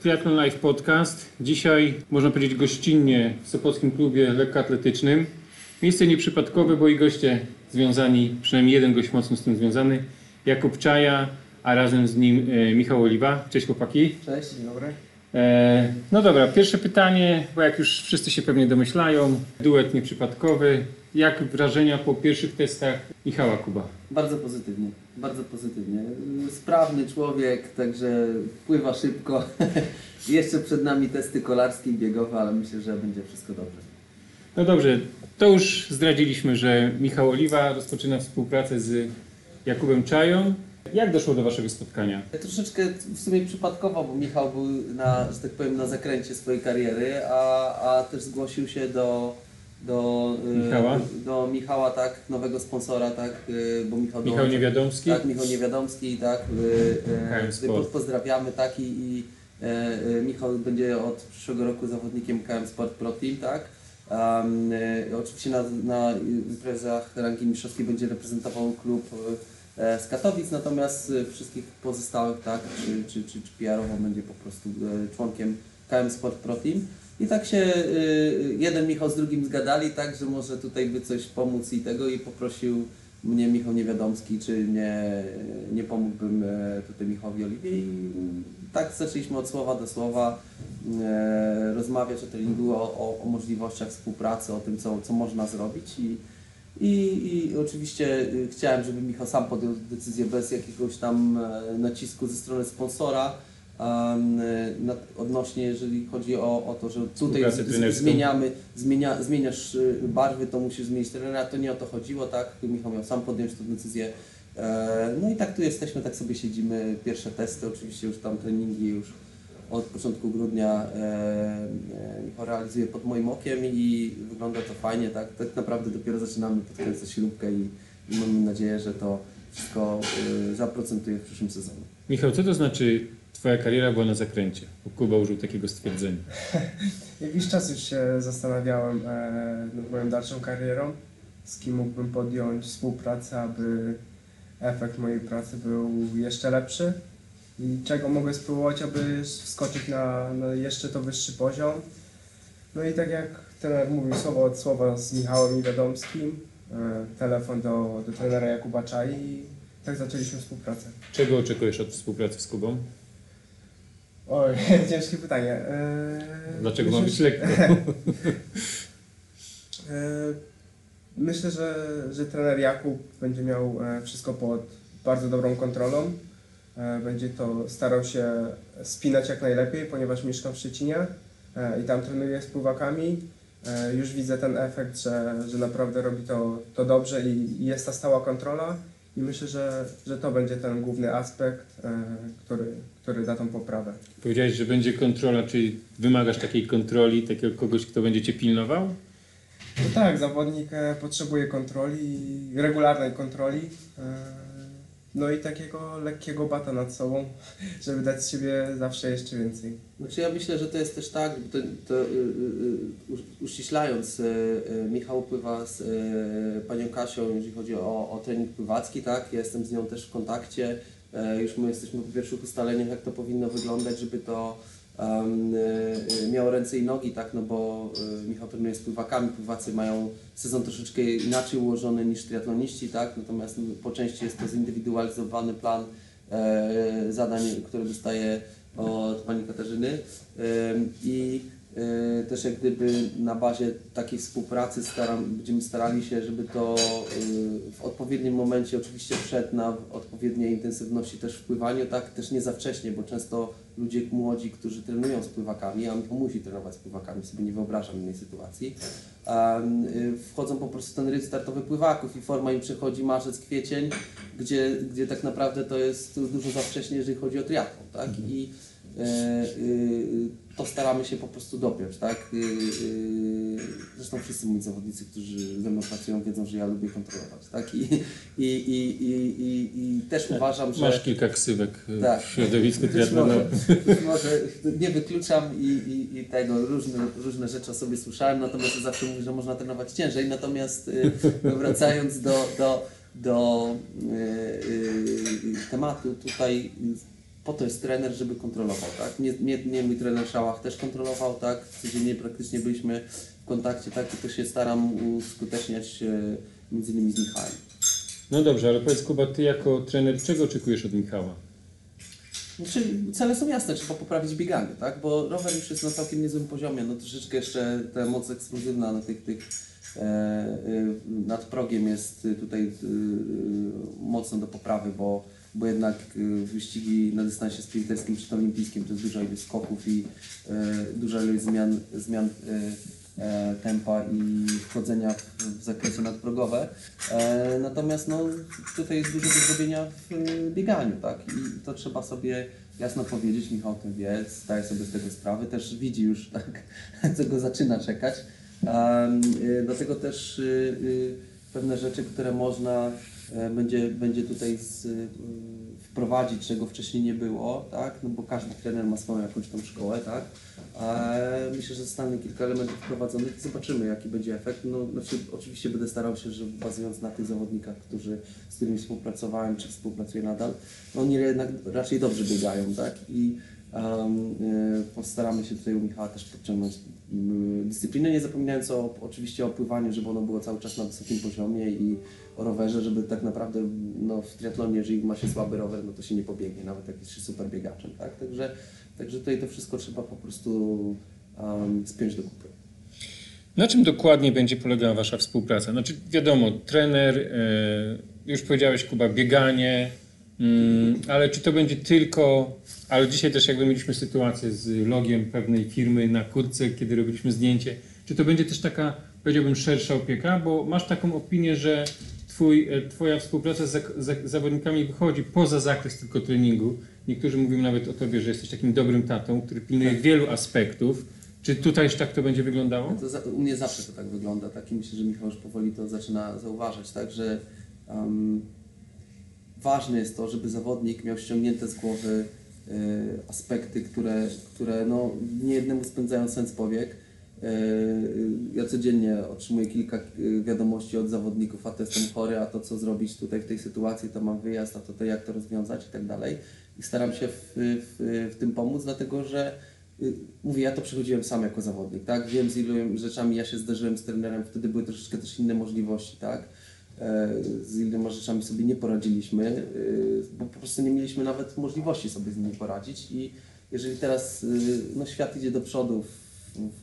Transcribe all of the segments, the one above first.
Triathlon Live Podcast. Dzisiaj, można powiedzieć, gościnnie w Sopockim Klubie Lekkoatletycznym. Miejsce nieprzypadkowe, bo i goście związani, przynajmniej jeden gość mocno z tym związany, Jakub Czaja, a razem z nim e, Michał Oliwa. Cześć chłopaki. Cześć, dzień dobry. E, no dobra, pierwsze pytanie, bo jak już wszyscy się pewnie domyślają, duet nieprzypadkowy. Jak wrażenia po pierwszych testach Michała Kuba? Bardzo pozytywnie, bardzo pozytywnie. Sprawny człowiek, także pływa szybko. Jeszcze przed nami testy kolarskie i biegowe, ale myślę, że będzie wszystko dobrze. No dobrze, to już zdradziliśmy, że Michał Oliwa rozpoczyna współpracę z Jakubem Czają. Jak doszło do waszego spotkania? Troszeczkę w sumie przypadkowo, bo Michał był na, że tak powiem, na zakręcie swojej kariery, a, a też zgłosił się do, do y, Michała? do Michała, tak, nowego sponsora, tak, y, bo Michał Michał dołączył- Niewiadomski? Tak, Michał Niewiadomski, tak. KM y, Pozdrawiamy, tak. I, i e, Michał będzie od przyszłego roku zawodnikiem KM Sport Pro Team, tak. Um, oczywiście na, na imprezach rangi mistrzowskiej będzie reprezentował klub e, z Katowic, natomiast wszystkich pozostałych, tak, czy, czy, czy, czy PR-owo będzie po prostu e, członkiem KM Sport Pro Team. I tak się e, jeden Michał z drugim zgadali, tak, że może tutaj by coś pomóc i tego i poprosił mnie Michał Niewiadomski, czy nie, nie pomógłbym e, tutaj Michałowi Oliwie i tak zaczęliśmy od słowa do słowa e, rozmawiać o treningu, o, o, o możliwościach współpracy, o tym, co, co można zrobić i, i, i oczywiście y, chciałem, żeby Michał sam podjął decyzję bez jakiegoś tam e, nacisku ze strony sponsora. E, na, odnośnie, jeżeli chodzi o, o to, że tutaj z, z, zmieniamy, zmienia, zmieniasz y, barwy, to musisz zmienić trenera, to nie o to chodziło, tak? Michał miał sam podjąć tę decyzję. E, No i tak tu jesteśmy, tak sobie siedzimy, pierwsze testy, oczywiście już tam treningi już od początku grudnia e, Michał realizuje pod moim okiem i wygląda to fajnie, tak? Tak naprawdę dopiero zaczynamy podkręcać śrubkę i, i mamy nadzieję, że to wszystko e, zaprocentuje w przyszłym sezonie. Michał, co to znaczy twoja kariera była na zakręcie? Bo Kuba użył takiego stwierdzenia. Jakiś czas już się zastanawiałem e, nad moją dalszą karierą, z kim mógłbym podjąć współpracę, aby efekt mojej pracy był jeszcze lepszy i czego mogę spróbować, aby wskoczyć na, na jeszcze to wyższy poziom. No i tak jak trener mówił słowo od słowa z Michałem Niewiadomskim, e, telefon do, do trenera Jakuba Czai i tak zaczęliśmy współpracę. Czego oczekujesz od współpracy z Kubą? Oj, ciężkie pytanie. E, Dlaczego ma myślę, być lekko? E, Myślę, że, że trener Jakub będzie miał e, wszystko pod bardzo dobrą kontrolą. E, Będzie to starał się spinać jak najlepiej, ponieważ mieszkam w Szczecinie e, i tam trenuję z pływakami. E, Już widzę ten efekt, że, że naprawdę robi to, to dobrze i i jest ta stała kontrola. I myślę, że, że to będzie ten główny aspekt, który, który da tą poprawę. Powiedziałeś, że będzie kontrola, czyli wymagasz takiej kontroli, takiego kogoś, kto będzie cię pilnował? No tak, zawodnik e, potrzebuje kontroli, regularnej kontroli. e, No i takiego lekkiego bata nad sobą, żeby dać z siebie zawsze jeszcze więcej. Znaczy ja myślę, że to jest też tak, to, to y, y, y, u- uściślając, y, y, Michał pływa z y, panią Kasią, jeżeli chodzi o, o trening pływacki, tak? Ja jestem z nią też w kontakcie. E, Już my jesteśmy po pierwszych ustaleniach, jak to powinno wyglądać, żeby to y, miało ręce i nogi, tak? No bo Michał trenuje z pływakami, pływacy mają sezon troszeczkę inaczej ułożony niż triatloniści, tak? Natomiast po części jest to zindywidualizowany plan e, zadań, które dostaje od pani Katarzyny Ym, i też jak gdyby na bazie takiej współpracy staram, będziemy starali się, żeby to y, w odpowiednim momencie oczywiście wszedł na odpowiedniej intensywności też w pływaniu, tak też nie za wcześnie, bo często ludzie młodzi, którzy trenują z pływakami, a Michał musi trenować z pływakami, sobie nie wyobrażam innej sytuacji, y, wchodzą po prostu ten rytm startowy pływaków i forma im przechodzi marzec, kwiecień, gdzie, gdzie tak naprawdę to jest dużo za wcześnie, jeżeli chodzi o triatlon, tak? I e, y, to staramy się po prostu dopiąć, tak? Y, y, zresztą wszyscy moi zawodnicy, którzy ze mną pracują, wiedzą, że ja lubię kontrolować, tak? I, i, i, i, i, też uważam, że... Masz kilka ksywek y, Tak. w środowisku może, triatlonowym. być może nie wykluczam i, i, i tego, różne, różne rzeczy o sobie słyszałem, natomiast zawsze mówię, że można trenować ciężej, natomiast y, wracając do, do, do y, y, tematu, tutaj po to jest trener, żeby kontrolował, tak? Nie, nie, nie mój trener Szałach też kontrolował, tak? Codziennie praktycznie byliśmy w kontakcie, tak? I to się staram uskuteczniać między innymi z Michałem. No dobrze, ale powiedz Kuba, ty jako trener czego oczekujesz od Michała? Znaczy, cele są jasne, trzeba poprawić bieganie, tak? Bo rower już jest na całkiem niezłym poziomie, no troszeczkę jeszcze ta moc ekskluzywna na tych, tych e, e, nad progiem jest tutaj e, mocno do poprawy, bo, bo jednak e, wyścigi na dystansie sprinterskim czy olimpijskim to jest duża ilość skoków i e, duża ilość zmian, zmian e, e, tempa i wchodzenia w, zakresy nadprogowe. E, natomiast no, tutaj jest dużo do zrobienia w bieganiu, tak? I to trzeba sobie jasno powiedzieć, Michał o tym wie, zdaje sobie z tego sprawę, też widzi już, tak, co go zaczyna czekać. Dlatego też pewne rzeczy, które można będzie, będzie tutaj z, e, wprowadzić, czego wcześniej nie było, tak? No bo każdy trener ma swoją jakąś tą szkołę, tak? Myślę, że zostanie kilka elementów wprowadzonych i zobaczymy, jaki będzie efekt. No, znaczy, oczywiście będę starał się, że bazując na tych zawodnikach, którzy, z którymi współpracowałem, czy współpracuję nadal, no oni jednak raczej dobrze biegają, tak? I um, y, postaramy się tutaj u Michała też podciągnąć y, dyscyplinę, nie zapominając o, oczywiście o pływaniu, żeby ono było cały czas na wysokim poziomie i o rowerze, żeby tak naprawdę no, w triatlonie, jeżeli ma się słaby rower, no to się nie pobiegnie, nawet jak jest się super biegaczem, tak? Także, także tutaj to wszystko trzeba po prostu um, spiąć do kupy. Na czym dokładnie będzie polegała Wasza współpraca? Znaczy, wiadomo, trener, e, już powiedziałeś Kuba, bieganie, mm, ale czy to będzie tylko, ale dzisiaj też jakby mieliśmy sytuację z logiem pewnej firmy na kurtce, kiedy robiliśmy zdjęcie, czy to będzie też taka, powiedziałbym, szersza opieka, bo masz taką opinię, że twój, e, Twoja współpraca z, zak- z zawodnikami wychodzi poza zakres tylko treningu. Niektórzy mówią nawet o Tobie, że jesteś takim dobrym tatą, który pilnuje wielu aspektów. Czy tutaj już tak to będzie wyglądało? To za, u mnie zawsze to tak wygląda, tak? I myślę, że Michał już powoli to zaczyna zauważać, tak? Że um, ważne jest to, żeby zawodnik miał ściągnięte z głowy y, aspekty, które, które no, niejednemu spędzają sens powiek. Y, y, ja codziennie otrzymuję kilka wiadomości od zawodników, a to jestem chory, a to co zrobić tutaj w tej sytuacji, to mam wyjazd, a to, to jak to rozwiązać i tak dalej. I staram się w, w, w tym pomóc, dlatego że y, mówię, ja to przechodziłem sam jako zawodnik, tak? Wiem z iloma rzeczami ja się zderzyłem z trenerem, wtedy były troszeczkę też inne możliwości, tak? E, Z iloma rzeczami sobie nie poradziliśmy, y, bo po prostu nie mieliśmy nawet możliwości sobie z nimi poradzić i jeżeli teraz y, no, świat idzie do przodu, w,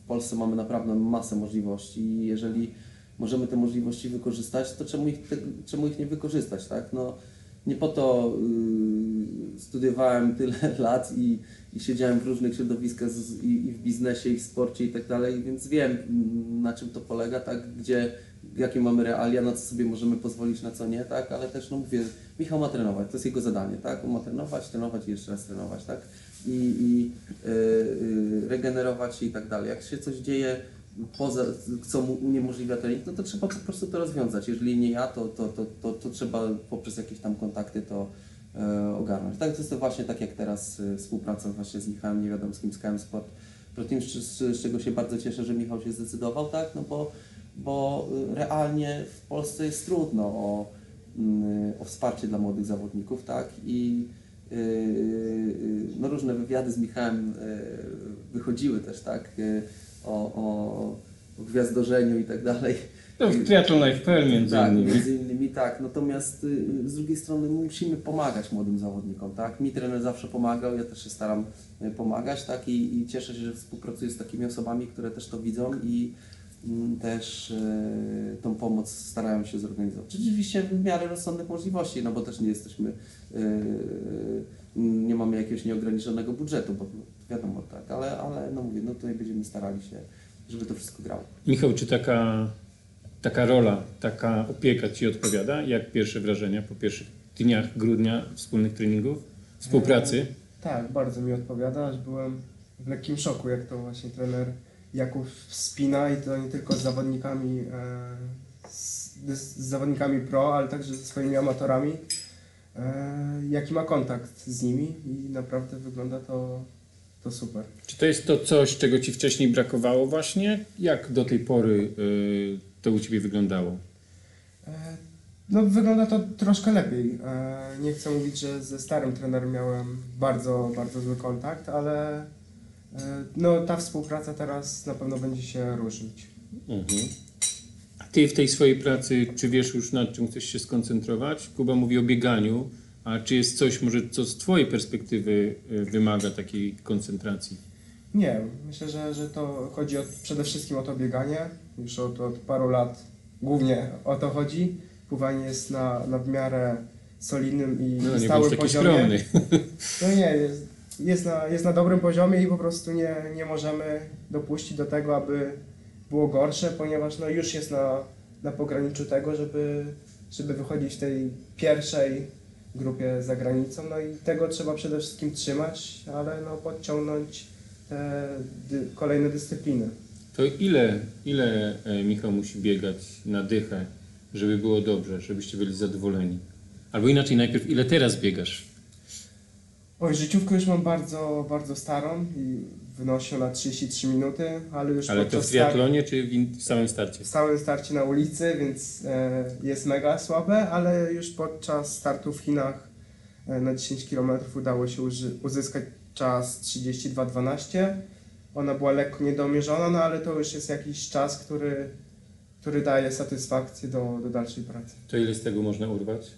Polsce mamy naprawdę masę możliwości i jeżeli możemy te możliwości wykorzystać, to czemu ich, czemu ich nie wykorzystać, tak? No, nie po to y, studiowałem tyle lat i, i siedziałem w różnych środowiskach z, i, i w biznesie, i w sporcie i tak dalej, więc wiem na czym to polega, tak, gdzie, jakie mamy realia, na co sobie możemy pozwolić, na co nie, tak, ale też no mówię, Michał ma trenować, to jest jego zadanie, tak, on ma trenować, trenować i jeszcze raz trenować, tak, i, i y, y, regenerować się i tak dalej. Jak się coś dzieje poza, co mu uniemożliwia trening, no to trzeba po prostu to rozwiązać. Jeżeli nie ja, to, to, to, to, to trzeba poprzez jakieś tam kontakty to e, ogarnąć. Tak, to jest to właśnie tak jak teraz e, współpraca właśnie z Michałem Niewiadomskim z KM Sport Pro Team, z, z, z czego się bardzo cieszę, że Michał się zdecydował, tak, no bo, bo e, realnie w Polsce jest trudno o, mm, o wsparcie dla młodych zawodników, tak, i e, e, no różne wywiady z Michałem wychodziły też, tak, o, o, gwiazdorzeniu i tak dalej. No, w Triathlon Life.pl między Tak, innymi. między innymi tak. Natomiast y, z drugiej strony musimy pomagać młodym zawodnikom, tak? Mi trener zawsze pomagał, ja też się staram y, pomagać, tak? I, i cieszę się, że współpracuję z takimi osobami, które też to widzą i też y, tą pomoc starają się zorganizować. Oczywiście w miarę rozsądnych możliwości, no bo też nie jesteśmy, y, y, nie mamy jakiegoś nieograniczonego budżetu, bo wiadomo, tak, ale, ale no mówię, no tutaj będziemy starali się, żeby to wszystko grało. Michał, czy taka, taka rola, taka opieka Ci odpowiada? Jak pierwsze wrażenia po pierwszych dniach grudnia wspólnych treningów, współpracy? Tak, bardzo mi odpowiada, aż byłem w lekkim szoku, jak to właśnie trener Jakub wspina i to nie tylko z zawodnikami, e, z, z zawodnikami pro, ale także ze swoimi amatorami, e, jaki ma kontakt z nimi i naprawdę wygląda to, to super. Czy to jest to coś, czego Ci wcześniej brakowało właśnie? Jak do tej pory y, to u Ciebie wyglądało? E, No wygląda to troszkę lepiej. E, Nie chcę mówić, że ze starym trenerem miałem bardzo, bardzo zły kontakt, ale e, no, ta współpraca teraz na pewno będzie się różnić. Mhm. A ty w tej swojej pracy, czy wiesz już nad czym chcesz się skoncentrować? Kuba mówi o bieganiu, a czy jest coś może, co z twojej perspektywy y, wymaga takiej koncentracji? Nie, myślę, że, że to chodzi o, przede wszystkim o to bieganie. Już od, od paru lat głównie o to chodzi. Pływanie jest na, na w miarę solidnym i No nie stałym poziomie. skromny. No nie, jest, jest, na, jest na dobrym poziomie i po prostu nie, nie możemy dopuścić do tego, aby było gorsze, ponieważ no już jest na, na pograniczu tego, żeby, żeby wychodzić w tej pierwszej grupie za granicą. No i tego trzeba przede wszystkim trzymać, ale no podciągnąć te dy, kolejne dyscypliny. To ile, ile e, Michał musi biegać na dychę, żeby było dobrze, żebyście byli zadowoleni? Albo inaczej, najpierw ile teraz biegasz? Oj, życiówkę już mam bardzo, bardzo starą i wynosi ona 33 minuty, ale już Ale to w triatlonie czy w, w samym starcie? w stałym starcie na ulicy, więc e, jest mega słabe, ale już podczas startu w Chinach e, na 10 km udało się uzyskać czas 32.12. Ona była lekko niedomierzona, no ale to już jest jakiś czas, który, który daje satysfakcję do, do dalszej pracy. To ile z tego można urwać?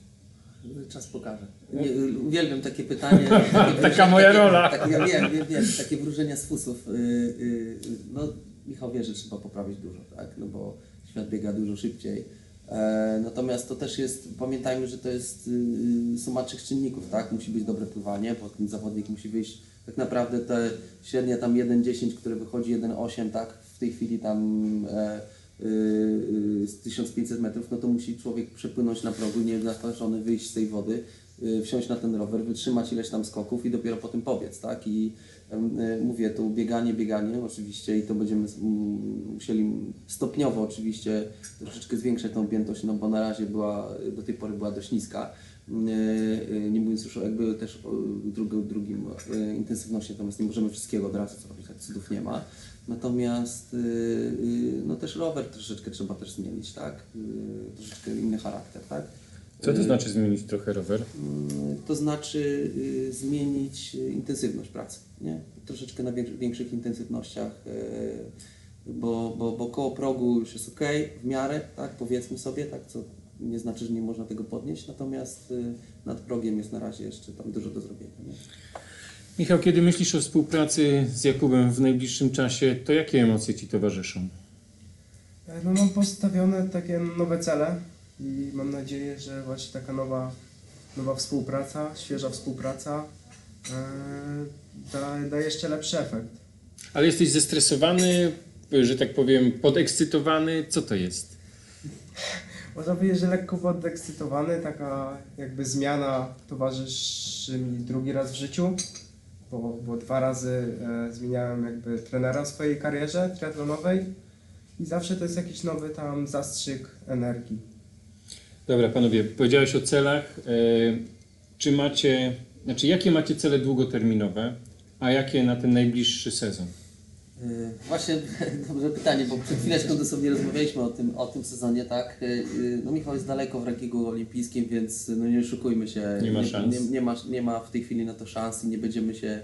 Czas pokaże. Nie, uwielbiam takie pytanie. Takie Taka wróżenia- moja takie, rola. Takie, ja wiem, wiem, wiem, takie wróżenia z fusów. Yy, yy, no, Michał wie, że trzeba poprawić dużo, tak? No bo świat biega dużo szybciej. E, natomiast to też jest, pamiętajmy, że to jest yy, suma trzech czynników, tak? Musi być dobre pływanie, bo ten zawodnik musi wyjść tak naprawdę te średnia tam 1,10, które wychodzi 1,8, tak? W tej chwili tam e, z 1500 metrów, no to musi człowiek przepłynąć na progu, niezapatrzony, wyjść z tej wody, yy, wsiąść na ten rower, wytrzymać ileś tam skoków i dopiero potem pobiec, tak? I mówię, to bieganie, bieganie oczywiście i to będziemy mm, musieli stopniowo oczywiście troszeczkę zwiększać tą objętość, no bo na razie była, do tej pory była dość niska. Yy, Nie mówiąc już jakby też o drugim, drugim yy, intensywności, natomiast nie możemy wszystkiego od razu zrobić, tak cudów nie ma. Natomiast yy, yy, no też rower troszeczkę trzeba też zmienić, tak? Yy, Troszeczkę inny charakter, tak? Co to znaczy zmienić trochę rower? To znaczy y, zmienić y, intensywność pracy, nie? Troszeczkę na większych, intensywnościach, y, bo, bo, bo koło progu już jest ok, w miarę, tak, powiedzmy sobie, tak, co nie znaczy, że nie można tego podnieść, natomiast y, nad progiem jest na razie jeszcze tam dużo do zrobienia. Nie? Michał, kiedy myślisz o współpracy z Jakubem w najbliższym czasie, to jakie emocje Ci towarzyszą? E, No mam postawione takie nowe cele i mam nadzieję, że właśnie taka nowa, nowa współpraca, świeża współpraca e, da, da jeszcze lepszy efekt. Ale jesteś zestresowany, że tak powiem, podekscytowany. Co to jest? Można powiedzieć, że lekko podekscytowany, taka jakby zmiana towarzyszy mi drugi raz w życiu, bo, bo dwa razy e, zmieniałem jakby trenera w swojej karierze triatlonowej i zawsze to jest jakiś nowy tam zastrzyk energii. Dobra, panowie, powiedziałeś o celach. E, czy macie, znaczy jakie macie cele długoterminowe, a jakie na ten najbliższy sezon? Yy, Właśnie dobre pytanie, bo przed chwileczką dosłownie rozmawialiśmy o tym, o tym sezonie, tak? Yy, No Michał jest daleko w rankingu olimpijskim, więc no nie oszukujmy się. Nie ma szans. Nie, nie, ma, nie ma w tej chwili na to szans i nie będziemy się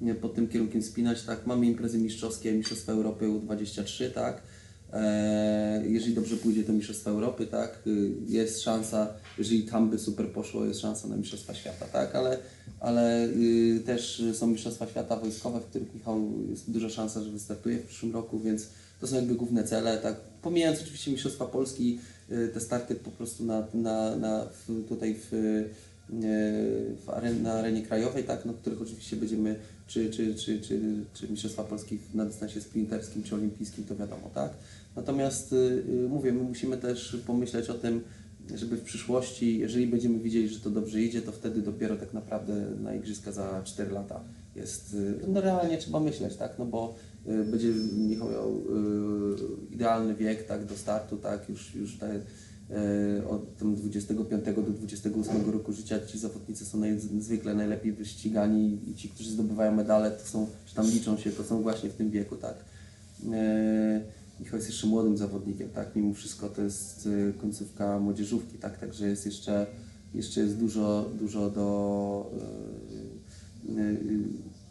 nie, pod tym kierunkiem spinać, tak? Mamy imprezy mistrzowskie, Mistrzostwa Europy U23, tak? Eee, jeżeli dobrze pójdzie, to Mistrzostwa Europy, tak? Y, Jest szansa, jeżeli tam by super poszło, jest szansa na Mistrzostwa Świata, tak? Ale, ale y, też są Mistrzostwa Świata wojskowe, w których Michał jest duża szansa, że wystartuje w przyszłym roku, więc to są jakby główne cele, tak? Pomijając oczywiście Mistrzostwa Polski, y, te starty po prostu na, na, na, tutaj w, w aren, na arenie krajowej, tak? No, których oczywiście będziemy, czy, czy, czy, czy, czy Mistrzostwa Polski na dystansie sprinterskim, czy olimpijskim, to wiadomo, tak? Natomiast y, y, mówię, my musimy też pomyśleć o tym, żeby w przyszłości, jeżeli będziemy widzieli, że to dobrze idzie, to wtedy dopiero tak naprawdę na igrzyska za 4 lata jest, y, no realnie trzeba myśleć, tak, no bo będzie Michał miał idealny wiek, tak, do startu, tak, już, już te, od tam 25 do 28 roku życia ci zawodnicy są zwykle najlepiej wyścigani i ci, którzy zdobywają medale, to są, czy tam liczą się, to są właśnie w tym wieku, tak. Michał jest jeszcze młodym zawodnikiem, tak? Mimo wszystko to jest y, końcówka młodzieżówki, tak? Także jest jeszcze, jeszcze jest dużo, dużo do y, y, y,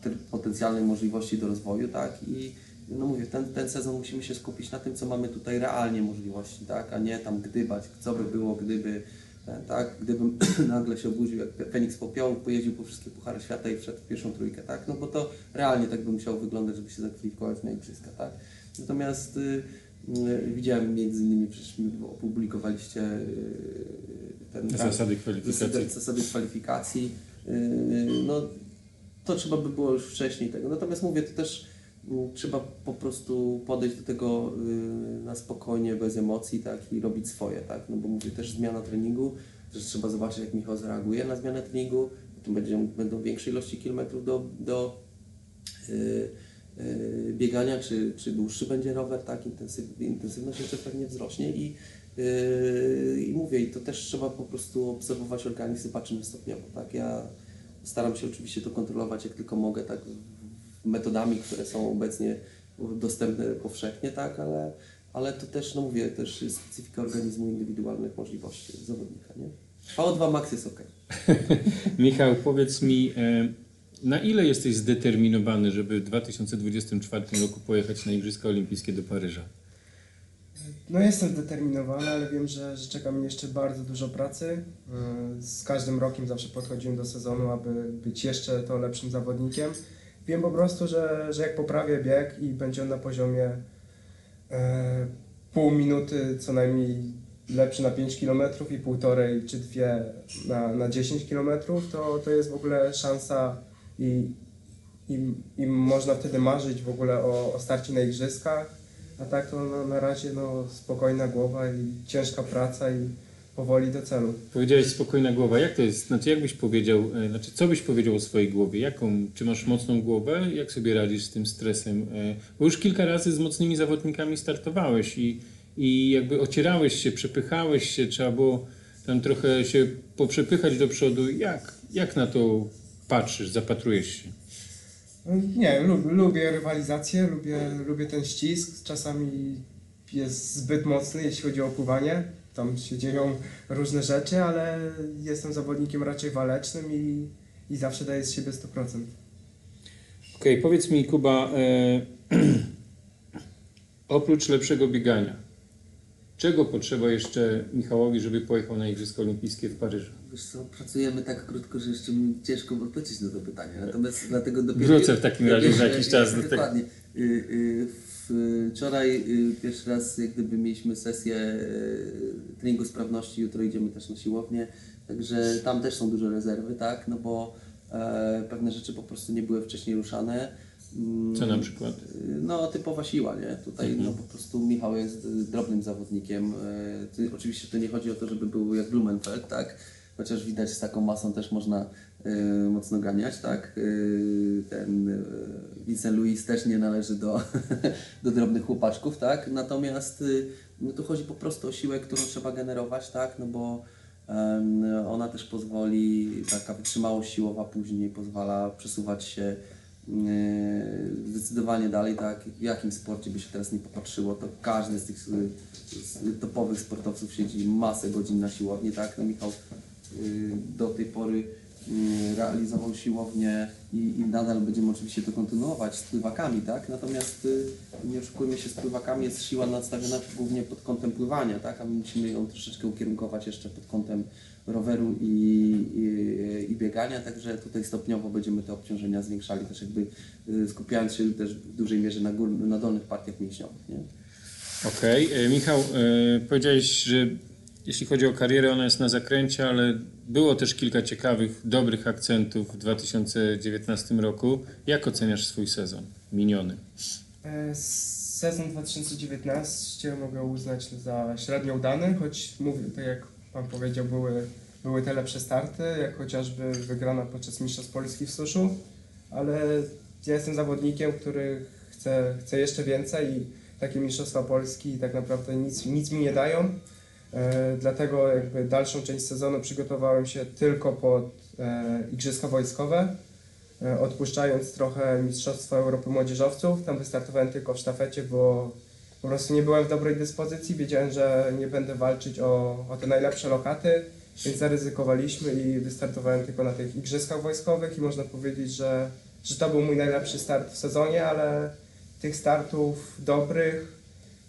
te- potencjalnej możliwości do rozwoju, tak? I no mówię, ten, ten sezon musimy się skupić na tym, co mamy tutaj realnie możliwości, tak? A nie tam gdybać, co by było, gdyby, e, tak? Gdybym nagle się obudził jak Feniks Popioł, pojeździł po wszystkie Puchary Świata i wszedł w pierwszą trójkę, tak? No bo to realnie tak by musiało wyglądać, żeby się zakwalifikować na Igrzyska, tak? Natomiast y, y, widziałem między innymi, przecież opublikowaliście y, ten Zasady kwalifikacji. zasady, kwalifikacji. No, to trzeba by było już wcześniej tego. Natomiast mówię, to też trzeba po prostu podejść do tego na spokojnie, bez emocji, tak, i robić swoje, tak, no bo mówię, też zmiana treningu, też trzeba zobaczyć, jak Michał zareaguje na zmianę treningu, to będzie, będą większe ilości kilometrów do, do yy, biegania, czy, czy dłuższy będzie rower, tak, intensyw, intensywność jeszcze pewnie wzrośnie i Yy, I mówię, i to też trzeba po prostu obserwować organizm, zobaczymy stopniowo. Tak? Ja staram się oczywiście to kontrolować jak tylko mogę, tak metodami, które są obecnie dostępne powszechnie, tak, ale, ale to też, no mówię, też specyfika organizmu indywidualnych możliwości zawodnika, nie? VO2 max jest ok. Michał, powiedz mi, e, na ile jesteś zdeterminowany, żeby w 2024 roku pojechać na Igrzyska Olimpijskie do Paryża? No jestem zdeterminowany, ale wiem, że, że czeka mnie jeszcze bardzo dużo pracy. Yy, Z każdym rokiem zawsze podchodziłem do sezonu, aby być jeszcze to lepszym zawodnikiem. Wiem po prostu, że, że jak poprawię bieg i będzie on na poziomie e, pół minuty co najmniej lepszy na 5 km i półtorej czy dwie na, na 10 km, to, to jest w ogóle szansa i, i, i można wtedy marzyć w ogóle o, o starcie na igrzyskach. A tak to no, na razie no, spokojna głowa i ciężka praca i powoli do celu. Powiedziałeś spokojna głowa. Jak to jest? Znaczy, jak byś powiedział, e, znaczy, co byś powiedział o swojej głowie? Jaką, czy masz mocną głowę? Jak sobie radzisz z tym stresem? E, Bo już kilka razy z mocnymi zawodnikami startowałeś i, i jakby ocierałeś się, przepychałeś się, trzeba było tam trochę się poprzepychać do przodu. Jak, jak na to patrzysz, zapatrujesz się? Nie, lub, lubię rywalizację, lubię, lubię ten ścisk. Czasami jest zbyt mocny, jeśli chodzi o pływanie. Tam się dzieją różne rzeczy, ale jestem zawodnikiem raczej walecznym i, i zawsze daję z siebie 100%. Okej, powiedz mi Kuba, e, oprócz lepszego biegania, czego potrzeba jeszcze Michałowi, żeby pojechał na Igrzyska Olimpijskie w Paryżu? Wiesz co, pracujemy tak krótko, że jeszcze mi ciężko odpowiedzieć na to pytanie. Natomiast dlatego dopiero... Wrócę w takim razie za jakiś czas do tego. Dokładnie. Y, y, Wczoraj y, pierwszy raz jak gdyby mieliśmy sesję treningu sprawności, jutro idziemy też na siłownię, także tam też są duże rezerwy, tak, no bo e, pewne rzeczy po prostu nie były wcześniej ruszane. Mm, Co na przykład? No, typowa siła, nie? Tutaj no, po prostu Michał jest drobnym zawodnikiem. Ty, oczywiście to nie chodzi o to, żeby był jak Blumenfeld, tak? Chociaż widać z taką masą też można y, mocno ganiać, tak? Y, ten y, Vincent Louis też nie należy do, do drobnych chłopaczków, tak? Natomiast no, tu chodzi po prostu o siłę, którą trzeba generować, tak? No bo ona też pozwoli, taka wytrzymałość siłowa później pozwala przesuwać się zdecydowanie dalej, tak, w jakim sporcie by się teraz nie popatrzyło, to każdy z tych topowych sportowców siedzi masę godzin na siłowni, tak, no Michał do tej pory y, realizował siłownię i, i nadal będziemy oczywiście to kontynuować z pływakami, tak, natomiast y, nie oszukujmy się, z pływakami jest siła nadstawiona głównie pod kątem pływania, tak, a my musimy ją troszeczkę ukierunkować jeszcze pod kątem roweru i, i, i biegania, także tutaj stopniowo będziemy te obciążenia zwiększali, też jakby y, skupiając się też w dużej mierze na, gór, na dolnych partiach mięśniowych. Nie? Okej, e, Michał, powiedziałeś, że jeśli chodzi o karierę, ona jest na zakręcie, ale było też kilka ciekawych, dobrych akcentów w 2019 roku. Jak oceniasz swój sezon miniony? E, Sezon 2019 mogę uznać za średnio udany, choć mówię, tak jak Pan powiedział, były, były te lepsze starty, jak chociażby wygrana podczas Mistrzostw Polski w suszu, ale ja jestem zawodnikiem, który chce, chce jeszcze więcej i takie Mistrzostwa Polski tak naprawdę nic, nic mi nie dają. E, dlatego jakby dalszą część sezonu przygotowałem się tylko pod e, Igrzyska Wojskowe, e, odpuszczając trochę Mistrzostwa Europy Młodzieżowców. Tam wystartowałem tylko w sztafecie, bo po prostu nie byłem w dobrej dyspozycji, wiedziałem, że nie będę walczyć o, o te najlepsze lokaty, więc zaryzykowaliśmy i wystartowałem tylko na tych igrzyskach wojskowych i można powiedzieć, że, że to był mój najlepszy start w sezonie, ale tych startów dobrych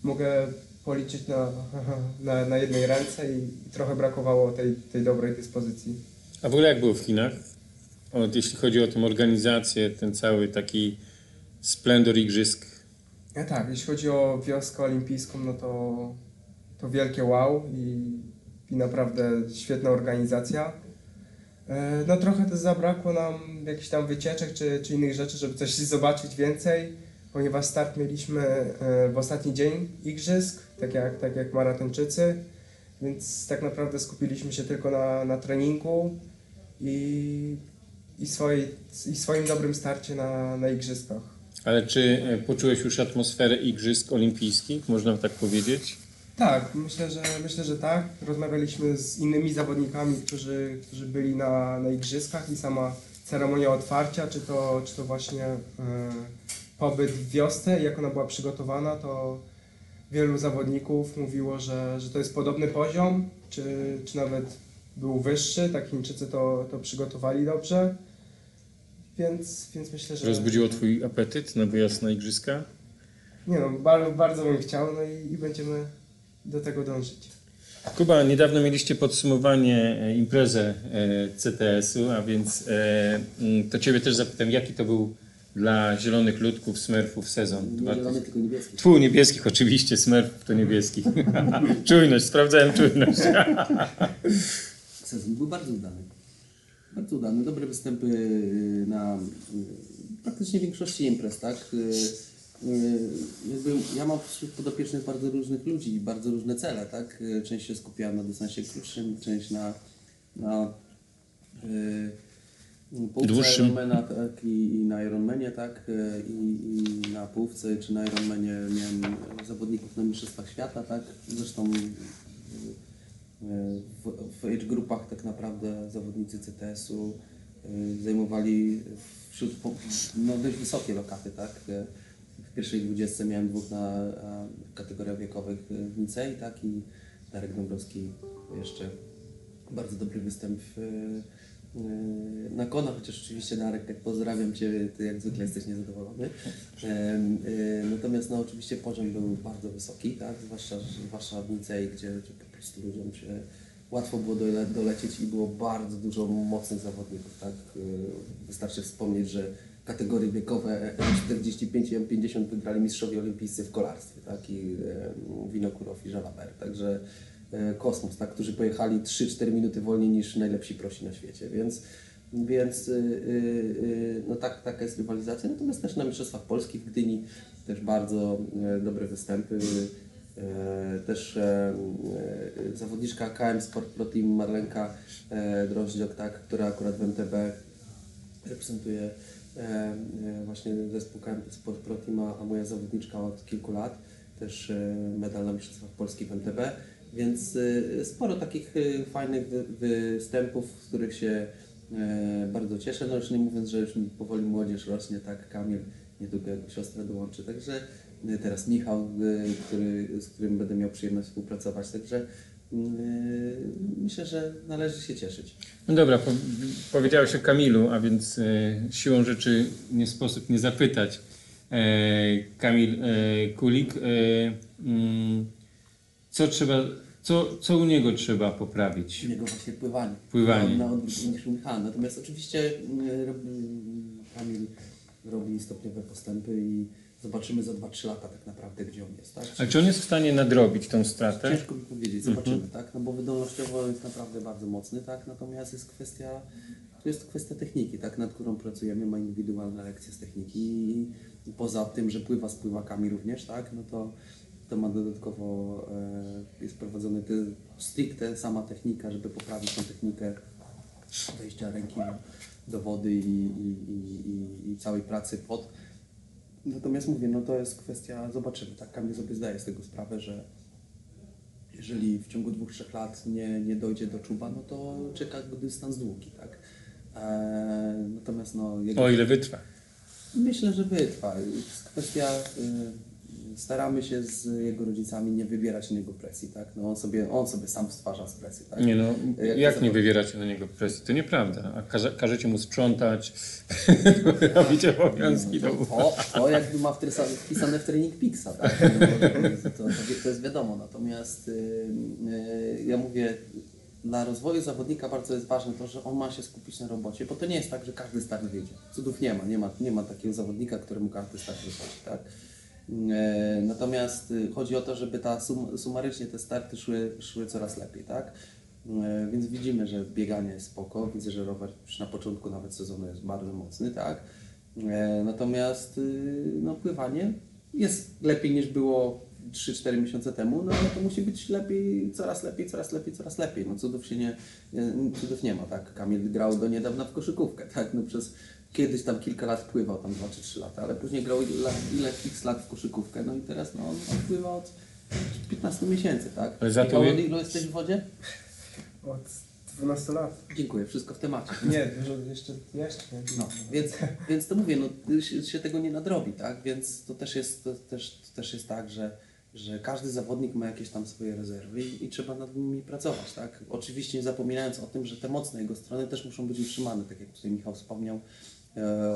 mogę policzyć na, na, na jednej ręce i, i trochę brakowało tej, tej dobrej dyspozycji. A w ogóle jak było w Chinach? O, jeśli chodzi o tę organizację, ten cały taki splendor igrzysk. Ja tak, jeśli chodzi o wioskę olimpijską, no to, to wielkie wow i, i naprawdę świetna organizacja. E, No trochę też zabrakło nam jakichś tam wycieczek czy, czy innych rzeczy, żeby coś zobaczyć więcej, ponieważ start mieliśmy e, w ostatni dzień igrzysk, tak jak, tak jak maratończycy, więc tak naprawdę skupiliśmy się tylko na, na treningu i, i, swojej, i swoim dobrym starcie na, na igrzyskach. Ale czy e, poczułeś już atmosferę igrzysk olimpijskich, można tak powiedzieć? Tak, myślę, że myślę, że tak. Rozmawialiśmy z innymi zawodnikami, którzy, którzy byli na, na igrzyskach i sama ceremonia otwarcia, czy to, czy to właśnie e, pobyt w wiosce, jak ona była przygotowana, to wielu zawodników mówiło, że, że to jest podobny poziom, czy, czy nawet był wyższy, tak Chińczycy to, to przygotowali dobrze. Więc, więc myślę, że. Rozbudziło twój apetyt na wyjazd na igrzyska? Nie no, bardzo, bardzo bym chciał, no i, i będziemy do tego dążyć. Kuba, niedawno mieliście podsumowanie e, imprezę e, CTS-u, a więc e, mm, to Ciebie też zapytam, jaki to był dla zielonych ludków, smurfów sezon? Nie zielony, tylko niebieski. Tfu, niebieskich oczywiście, smurfów to niebieskich. czujność, sprawdzałem czujność. Sezon był bardzo udany. Bardzo udany. Dobre występy y, na y, praktycznie większości imprez, tak? Y, Jakby ja mam wśród podopiecznych bardzo różnych ludzi i bardzo różne cele, tak? Część się skupiała na dystansie krótszym, część na, na y, Dłuższym. Ironmana, tak? I, I na Ironmanie, tak? Y, I, I na połówce czy na Ironmanie miałem zawodników na Mistrzostwach Świata, tak? Zresztą y, w, w age grupach tak naprawdę zawodnicy CTS-u y, zajmowali wśród no, dość wysokie lokaty, tak? W pierwszej dwudziestce miałem dwóch na a, kategoriach wiekowych w Nicei, tak? I Darek Dąbrowski jeszcze bardzo dobry występ w, na konach, chociaż oczywiście Darek, tak pozdrawiam Cię, Ty jak zwykle jesteś niezadowolony. Y, Natomiast no, oczywiście poziom był bardzo wysoki, tak? zwłaszcza, zwłaszcza w Nicei, gdzie, gdzie po prostu ludziom się łatwo było dole, dolecieć i było bardzo dużo mocnych zawodników. Tak? Y, Wystarczy wspomnieć, że kategorie wiekowe M45 i M50 wygrali mistrzowie olimpijscy w kolarstwie, tak? i e, Winokurow i Jalabert. Także e, kosmos, tak? którzy pojechali 3-4 minuty wolniej niż najlepsi prosi na świecie, więc, więc y, y, y, no tak, taka jest rywalizacja. Natomiast też na Mistrzostwach Polski w Gdyni też bardzo e, dobre występy. E, Też e, e, zawodniczka KM Sport Pro Team Marlenka e, Drożdżok, tak, która akurat w MTB reprezentuje e, e, właśnie zespół KM Sport Pro Team, a moja zawodniczka od kilku lat też e, medal na Mistrzostwach Polski w MTB, więc e, sporo takich e, fajnych wy- występów, z których się e, bardzo cieszę, no już nie mówiąc, że już powoli młodzież rośnie, tak, Kamil niedługo jego siostra dołączy, także e, teraz Michał, który, z którym będę miał przyjemność współpracować, także myślę, że należy się cieszyć. No dobra, po, powiedziałeś o Kamilu, a więc e, siłą rzeczy nie sposób nie zapytać. E, Kamil Kulik, mm, co trzeba, co, co u niego trzeba poprawić? Jego właśnie pływanie. Pływanie. Na, na u. Natomiast oczywiście mm, rob- mm, Kamil robi stopniowe postępy i zobaczymy za 2-3 lata tak naprawdę, gdzie on jest. Tak? A czy on jest w stanie nadrobić tą stratę? Ciężko mi powiedzieć, zobaczymy, tak? No bo wydolnościowo jest naprawdę bardzo mocny, tak? Natomiast jest kwestia, to jest kwestia techniki, tak? Nad którą pracujemy, ma indywidualne lekcje z techniki i poza tym, że pływa z pływakami również, tak? No to, to ma dodatkowo, e, jest prowadzony stricte sama technika, żeby poprawić tą technikę wejścia ręki do, wody i, i, i, i, i całej pracy pod. Natomiast mówię, no to jest kwestia, zobaczymy, tak? Kamil sobie zdaje z tego sprawę, że jeżeli w ciągu dwóch, trzech lat nie, nie dojdzie do czuba, no to czeka go dystans długi, tak? Eee, natomiast no, jego, O ile wytrwa. myślę, że wytrwa. Jest kwestia y, staramy się z jego rodzicami nie wywierać na niego presji, tak? No on sobie, on sobie sam stwarza z presji, tak? Nie no, Jak jak to nie wywieracie na niego presji? To nieprawda. A każe, każecie mu sprzątać, robić obowiązki No, domowe. to, to jakby ma wpisane w trening Pixa, tak? No, to, to, to jest wiadomo. Natomiast y, y, ja mówię, dla rozwoju zawodnika bardzo jest ważne to, że on ma się skupić na robocie, bo to nie jest tak, że każdy start wyjdzie. Cudów nie ma, nie ma, nie ma takiego zawodnika, któremu każdy start wychodzi, tak? E, Natomiast y, chodzi o to, żeby ta sum, sumarycznie te starty szły, szły coraz lepiej, tak? E, Więc widzimy, że bieganie jest spoko, widzę, że rower na początku nawet sezonu jest bardzo mocny, tak? E, Natomiast y, no, pływanie jest lepiej niż było 3-4 miesiące temu, no ale to musi być lepiej, coraz lepiej, coraz lepiej, coraz lepiej. No cudów się nie- cudów nie ma, tak? Kamil grał do niedawna w koszykówkę, tak? No przez kiedyś tam kilka lat pływał, tam 2 czy 3 lata, ale później grał ile, ile x lat w koszykówkę, no i teraz no on, on pływa od 15 miesięcy, tak? Ale za to od ilu jesteś w wodzie? Od 12 lat. Dziękuję, wszystko w temacie. Nie, dużo jeszcze, jeszcze. nie. No, więc, więc to mówię, no, się, się tego nie nadrobi, tak? Więc to też jest, to też, to też jest tak, że, że każdy zawodnik ma jakieś tam swoje rezerwy i, i trzeba nad nimi pracować, tak? Oczywiście nie zapominając o tym, że te mocne jego strony też muszą być utrzymane, tak jak tutaj Michał wspomniał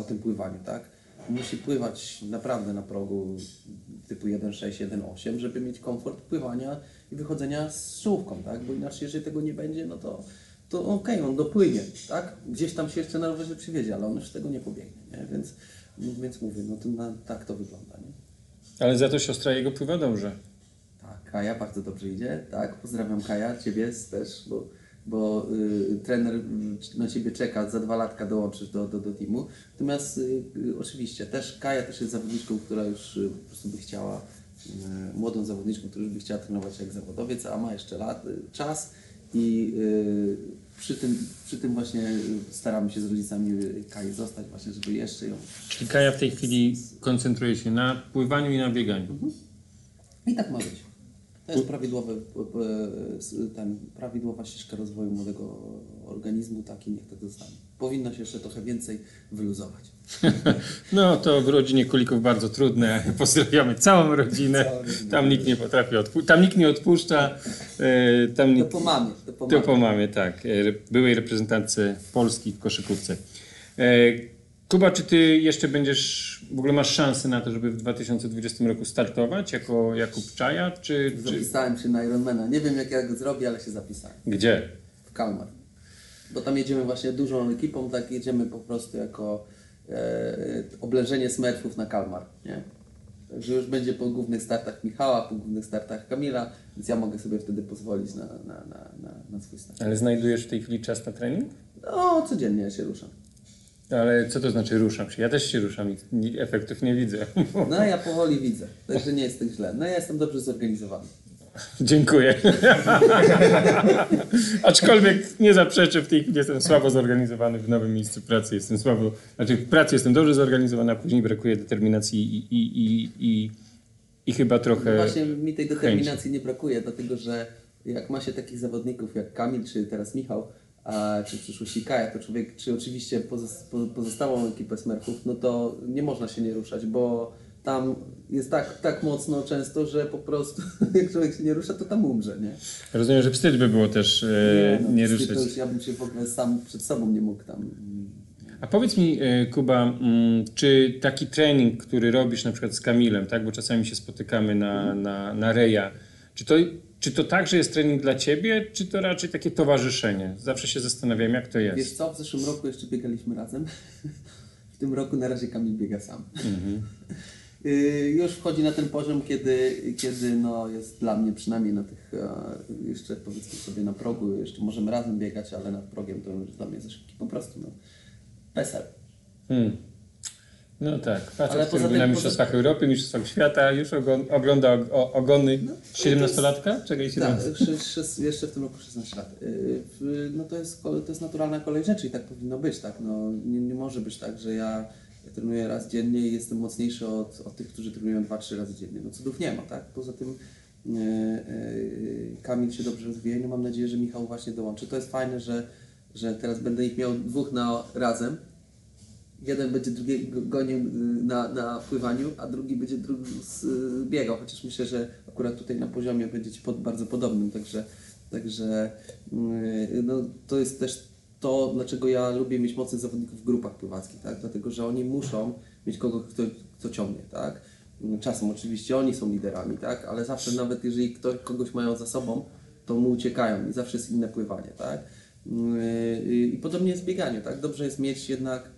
o tym pływaniu, tak? Musi pływać naprawdę na progu typu 1.6, 1.8, żeby mieć komfort pływania i wychodzenia z czołówką, tak? Bo inaczej, jeżeli tego nie będzie, no to, to okej, on dopłynie, tak? Gdzieś tam się jeszcze na rowerze przywiezie, ale on już tego nie pobiegnie, nie? Więc, więc mówię, no to na, tak to wygląda, nie? Ale za to siostra jego pływa dobrze. Tak, Kaja bardzo dobrze idzie, tak? Pozdrawiam Kaja, Ciebie też, bo, bo y, trener y, na Ciebie czeka, za dwa latka dołączysz do, do, do teamu. Natomiast y, y, oczywiście też Kaja też jest zawodniczką, która już y, po prostu by chciała, młodą zawodniczką, która już by chciała trenować jak zawodowiec, a ma jeszcze lat, czas i przy, tym, przy tym właśnie staramy się z rodzicami Kai zostać właśnie, żeby jeszcze ją Czyli Kaja w tej chwili koncentruje się na pływaniu i na bieganiu. I tak ma być. To jest prawidłowy, ten, prawidłowa ścieżka rozwoju młodego organizmu, tak i niech to zostanie. Powinno się jeszcze trochę więcej wyluzować. No to w rodzinie Kulików bardzo trudne. Pozdrawiamy całą rodzinę. Całą rodzinę. Tam nikt nie potrafi odpuszczać. Tam nikt nie odpuszcza. e, Tam To nikt... po mamie, to po To mamie. po mamie, tak. e, Byłej reprezentantce Polski w koszykówce. Kuba, czy ty jeszcze będziesz, w ogóle masz szansę na to, żeby w 2020 roku startować jako Jakub Czaja, czy, czy Zapisałem się na Ironmana. Nie wiem jak ja go zrobię, ale się zapisałem. gdzie? W Kalmar. Bo tam jedziemy właśnie dużą ekipą, tak jedziemy po prostu jako e, oblężenie smerfów na Kalmar, nie? Także już będzie po głównych startach Michała, po głównych startach Kamila, więc ja mogę sobie wtedy pozwolić na, na, na, na, na swój start. Ale znajdujesz w tej chwili czas na trening? No, codziennie się ruszam. Ale co to znaczy ruszam się? Ja też się ruszam i efektów nie widzę. No, ja powoli widzę, także nie jest tak źle. No, ja jestem dobrze zorganizowany. Dziękuję. Aczkolwiek nie zaprzeczę, w tej chwili jestem słabo zorganizowany w nowym miejscu pracy. Jestem słabo, znaczy w pracy jestem dobrze zorganizowany, a później brakuje determinacji i, i, i, i, i chyba No trochę... właśnie mi tej determinacji nie brakuje, dlatego że jak ma się takich zawodników jak Kamil, czy teraz Michał, a, czy w przyszłości Kaja, to człowiek, czy oczywiście pozos- po- pozostałą ekipę Smurfów, no to nie można się nie ruszać, bo tam jest tak, tak mocno często, że po prostu jak człowiek się nie rusza, to tam umrze, nie? Rozumiem, że wstyd by było też e, no, nie ruszać. To już ja bym się w ogóle sam przed sobą nie mógł tam... A powiedz mi, e, Kuba, mm, czy taki trening, który robisz na przykład z Kamilem, tak, bo czasami się spotykamy na, na, na reja, czy to, czy to także jest trening dla ciebie, czy to raczej takie towarzyszenie? Zawsze się zastanawiam, jak to Wiesz jest. co, w zeszłym roku jeszcze biegaliśmy razem. W tym roku na razie Kamil biega sam. Y, Już wchodzi na ten poziom, kiedy, kiedy no jest dla mnie przynajmniej na tych, e, jeszcze powiedzmy sobie na progu, jeszcze możemy razem biegać, ale nad progiem to już dla mnie za szybki po prostu. No. PESEL. Hmm. No tak, facet, który poza był na poza- Mistrzostwach Europy, Mistrzostwach Świata, już ogon, ogląda og, o, ogony No, 17-latka? Czekaj, Tak, 17. sze- sze- jeszcze w tym roku 16 lat. Y, No to jest, to jest naturalna kolej rzeczy i tak powinno być, tak? No, nie, nie może być tak, że ja trenuję raz dziennie i jestem mocniejszy od, od tych, którzy trenują 2-3 razy dziennie. No cudów nie ma, tak? Poza tym y, y, Kamil się dobrze rozwija i no mam nadzieję, że Michał właśnie dołączy. To jest fajne, że, że teraz będę ich miał dwóch na razem jeden będzie drugiego gonił y, na, na pływaniu, a drugi będzie drugi y, biegał, chociaż myślę, że akurat tutaj na poziomie będziecie pod, bardzo podobnym, także, także y, no, to jest też to, dlaczego ja lubię mieć mocnych zawodników w grupach pływackich, tak? dlatego, że oni muszą mieć kogoś, kto, kto ciągnie, tak? Czasem oczywiście oni są liderami, tak? ale zawsze nawet jeżeli ktoś, kogoś mają za sobą, to mu uciekają i zawsze jest inne pływanie, tak? I podobnie jest bieganie, tak? Dobrze jest mieć jednak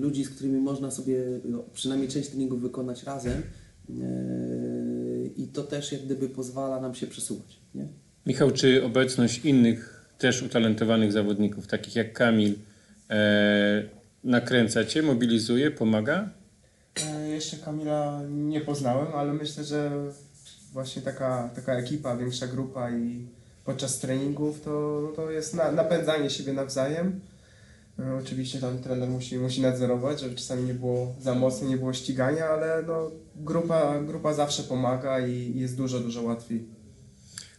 ludzi, z którymi można sobie no, przynajmniej część treningów wykonać razem yy, i to też jak gdyby pozwala nam się przesuwać, nie? Michał, czy obecność innych też utalentowanych zawodników, takich jak Kamil, e, nakręca Cię, mobilizuje, pomaga? E, Jeszcze Kamila nie poznałem, ale myślę, że właśnie taka, taka ekipa, większa grupa i podczas treningów to, to jest na, napędzanie siebie nawzajem. E, Oczywiście tam trener musi, musi nadzorować, żeby czasami nie było za mocno, nie było ścigania, ale no, grupa, grupa zawsze pomaga i jest dużo, dużo łatwiej.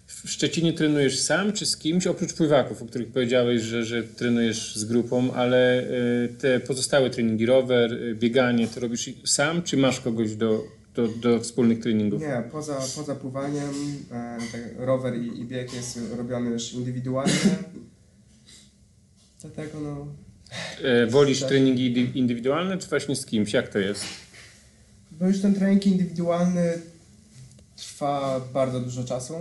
W Szczecinie trenujesz sam czy z kimś, oprócz pływaków, o których powiedziałeś, że, że trenujesz z grupą, ale e, te pozostałe treningi, rower, e, bieganie, to robisz sam, czy masz kogoś do, do, do wspólnych treningów? Nie, poza, poza pływaniem e, tak, rower i, i bieg jest robiony już indywidualnie. Dlatego no, Wolisz treningi indy- indywidualne, czy właśnie z kimś? Jak to jest? Bo już ten trening indywidualny trwa bardzo dużo czasu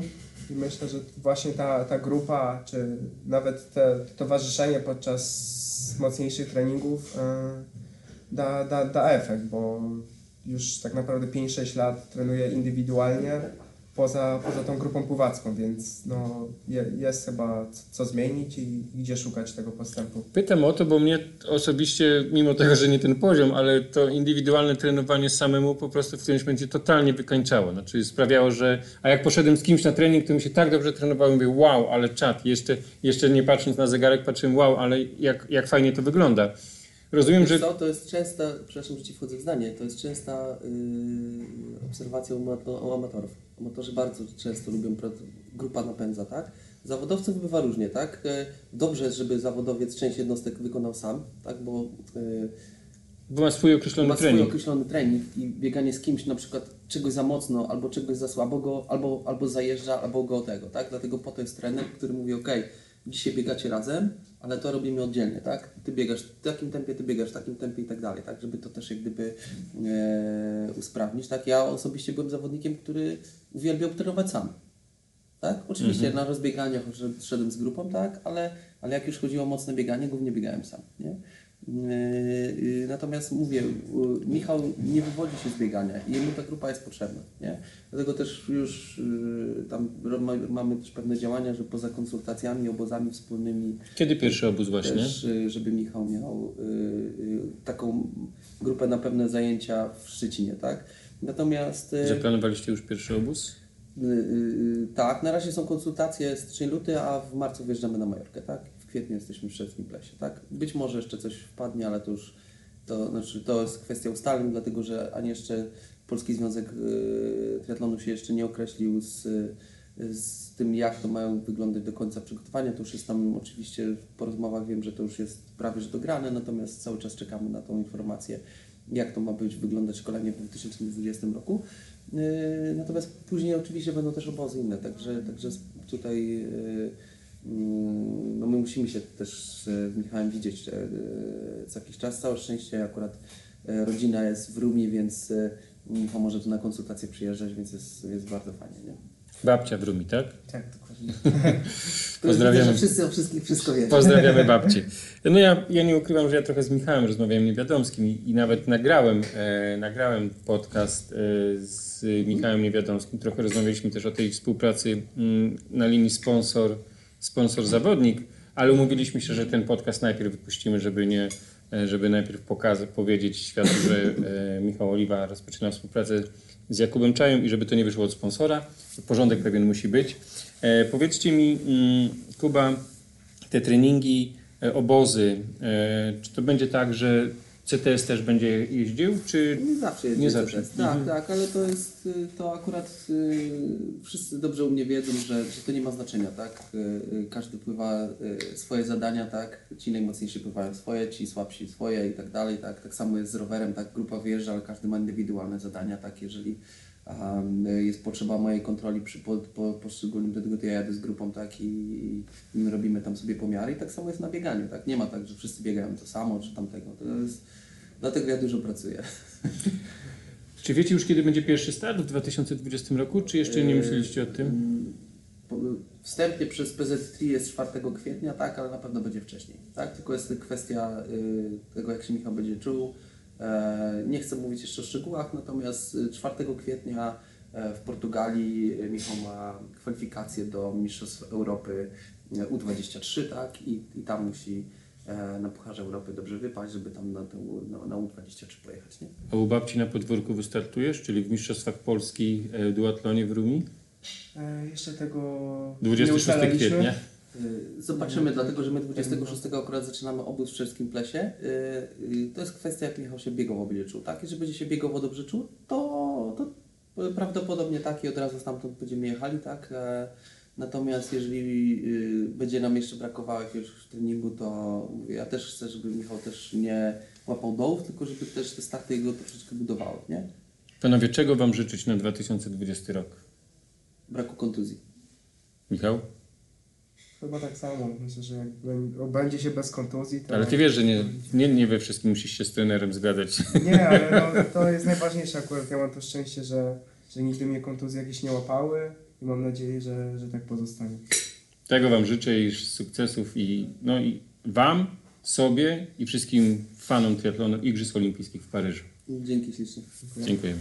i myślę, że właśnie ta, ta grupa, czy nawet te towarzyszenie podczas mocniejszych treningów e, da, da, da efekt, bo już tak naprawdę 5-6 lat trenuję indywidualnie poza, poza tą grupą pływacką, więc no, je, jest chyba co zmienić i gdzie szukać tego postępu. Pytam o to, bo mnie osobiście, mimo tego, że nie ten poziom, ale to indywidualne trenowanie samemu po prostu w którymś momencie totalnie wykańczało. Znaczy sprawiało, że. A jak poszedłem z kimś na trening, to mi się tak dobrze trenowało, mówię, wow, ale czad. Jeszcze, jeszcze nie patrząc na zegarek, patrzyłem, wow, ale jak, jak fajnie to wygląda. Rozumiem, Wiesz że. co, to jest częsta, przepraszam, że Ci wchodzę w zdanie, to jest częsta yy, obserwacja u, u amatorów. Amatorzy bardzo często lubią, grupa napędza, tak? Zawodowców bywa różnie, tak? E, Dobrze jest, żeby zawodowiec część jednostek wykonał sam, tak? Bo yy, Bo ma swój określony ma swój trening. określony trening i bieganie z kimś na przykład czegoś za mocno, albo czegoś za słabo go, albo, albo zajeżdża, albo go tego, tak? Dlatego po to jest trener, który mówi, ok, dzisiaj biegacie razem, ale to robimy oddzielnie, tak? Ty biegasz w takim tempie, ty biegasz w takim tempie i tak dalej, tak? Żeby to też jak gdyby e, usprawnić, tak? Ja osobiście byłem zawodnikiem, który uwielbiał trenować sam. Tak? Oczywiście na rozbieganiach szed- szedłem z grupą, tak? Ale, ale jak już chodziło o mocne bieganie, głównie biegałem sam. Nie? Yy, yy, Natomiast mówię, Michał nie wywodzi się z biegania i jemu ta grupa jest potrzebna. Nie? Dlatego też już yy, tam mamy też pewne działania, że poza konsultacjami, obozami wspólnymi Kiedy pierwszy obóz właśnie? też, żeby Michał miał taką grupę na pewne zajęcia w Szczecinie, tak? Natomiast Zaplanowaliście już pierwszy obóz? Tak, na razie są konsultacje styczeń, luty, a w marcu wjeżdżamy na Majorkę, tak? Kwietniu jesteśmy w Szczeckim Plesie, tak? Być może jeszcze coś wpadnie, ale to już to, znaczy, to jest kwestia ustaleń, dlatego że ani jeszcze Polski Związek yy, Triatlonu się jeszcze nie określił z, z tym, jak to mają wyglądać do końca przygotowania. To już jest tam oczywiście po rozmowach wiem, że to już jest prawie że dograne, natomiast cały czas czekamy na tą informację, jak to ma być wyglądać szkolenie w 2020 roku. Yy, Natomiast później oczywiście będą też obozy inne, także, także tutaj mm, no my musimy się też z Michałem widzieć yy, co jakiś czas. Całe szczęście akurat yy, rodzina jest w Rumie, więc Michał może tu na konsultacje przyjeżdżać, więc jest, jest bardzo fajnie. Nie? Babcia w Rumi, tak? Tak, dokładnie. Pozdrawiamy. wszyscy o wszystkich wszystko wiedzą. Pozdrawiamy babci. No ja, ja nie ukrywam, że ja trochę z Michałem rozmawiałem Niewiadomskim i, i nawet nagrałem, e, nagrałem podcast e, z Michałem Niewiadomskim. Trochę rozmawialiśmy też o tej współpracy mm, na linii sponsor, sponsor zawodnik, ale umówiliśmy się, że ten podcast najpierw wypuścimy, żeby nie żeby najpierw pokazać, powiedzieć światu, że e, Michał Oliwa rozpoczyna współpracę z Jakubem Czają i żeby to nie wyszło od sponsora. Porządek pewien musi być. E, powiedzcie mi, mm, Kuba, te treningi, e, obozy, czy to będzie tak, że CTS też będzie jeździł, czy Nie zawsze jest Nie zawsze. zawsze. Tak, Mhm. tak, ale to jest, y, to akurat y, wszyscy dobrze u mnie wiedzą, że, że to nie ma znaczenia, tak? Y, Każdy pływa swoje zadania, tak? Ci najmocniejsi pływają swoje, ci słabsi swoje i tak dalej, tak? Tak samo jest z rowerem, tak? Grupa wyjeżdża, ale każdy ma indywidualne zadania, tak? Jeżeli jest potrzeba mojej kontroli przy po, po, poszczególnym, dlatego to ja jadę z grupą, tak? I, i my robimy tam sobie pomiary i tak samo jest na bieganiu, tak? Nie ma tak, że wszyscy biegają to samo, czy tamtego. To jest, dlatego ja dużo pracuję. czy wiecie już kiedy będzie pierwszy start w 2020 roku, czy jeszcze nie myśleliście o tym? Wstępnie przez PZ3 jest 4 kwietnia, tak, ale na pewno będzie wcześniej. Tak? Tylko jest kwestia y, tego, jak się Michał będzie czuł. E, nie chcę mówić jeszcze o szczegółach, natomiast y, 4 kwietnia e, w Portugalii Michał ma kwalifikacje do Mistrzostw Europy e, U23, tak? I, i tam musi e, na Pucharze Europy dobrze wypaść, żeby tam na, tę, na, na U23 pojechać. Nie? A u babci na podwórku wystartujesz, czyli w Mistrzostwach Polski e, w duatlonie w Rumi? E, jeszcze tego nie 26 ustalaliśmy. kwietnia. Y, Zobaczymy, dlatego że my 26 akurat zaczynamy obóz w Czeskim Plesie. Y, y, To jest kwestia, jak Michał się biegowo będzie czuł. Tak? Jeżeli będzie się biegowo dobrze czuł, to, to prawdopodobnie tak i od razu stamtąd będziemy jechali. Tak? E, Natomiast jeżeli będzie nam jeszcze brakowało jakiegoś treningu, to mówię, ja też chcę, żeby Michał też nie łapał dołów, tylko żeby też te starty jego troszeczkę budowały. Nie? Panowie, czego Wam życzyć na 2020 rok? Braku kontuzji. Michał? Chyba tak samo. Myślę, że jak bę- obędzie się bez kontuzji, to... Ale Ty wiesz, że nie, nie, nie we wszystkim musisz się z trenerem zgadzać. Nie, ale no, to jest najważniejsze akurat. Ja mam to szczęście, że, że nigdy mnie kontuzje jakieś nie łapały i mam nadzieję, że, że tak pozostanie. Tego Wam życzę i sukcesów i, no i Wam, sobie i wszystkim fanom triatlonu Igrzysk Olimpijskich w Paryżu. Dzięki ślicznie. Dziękuję.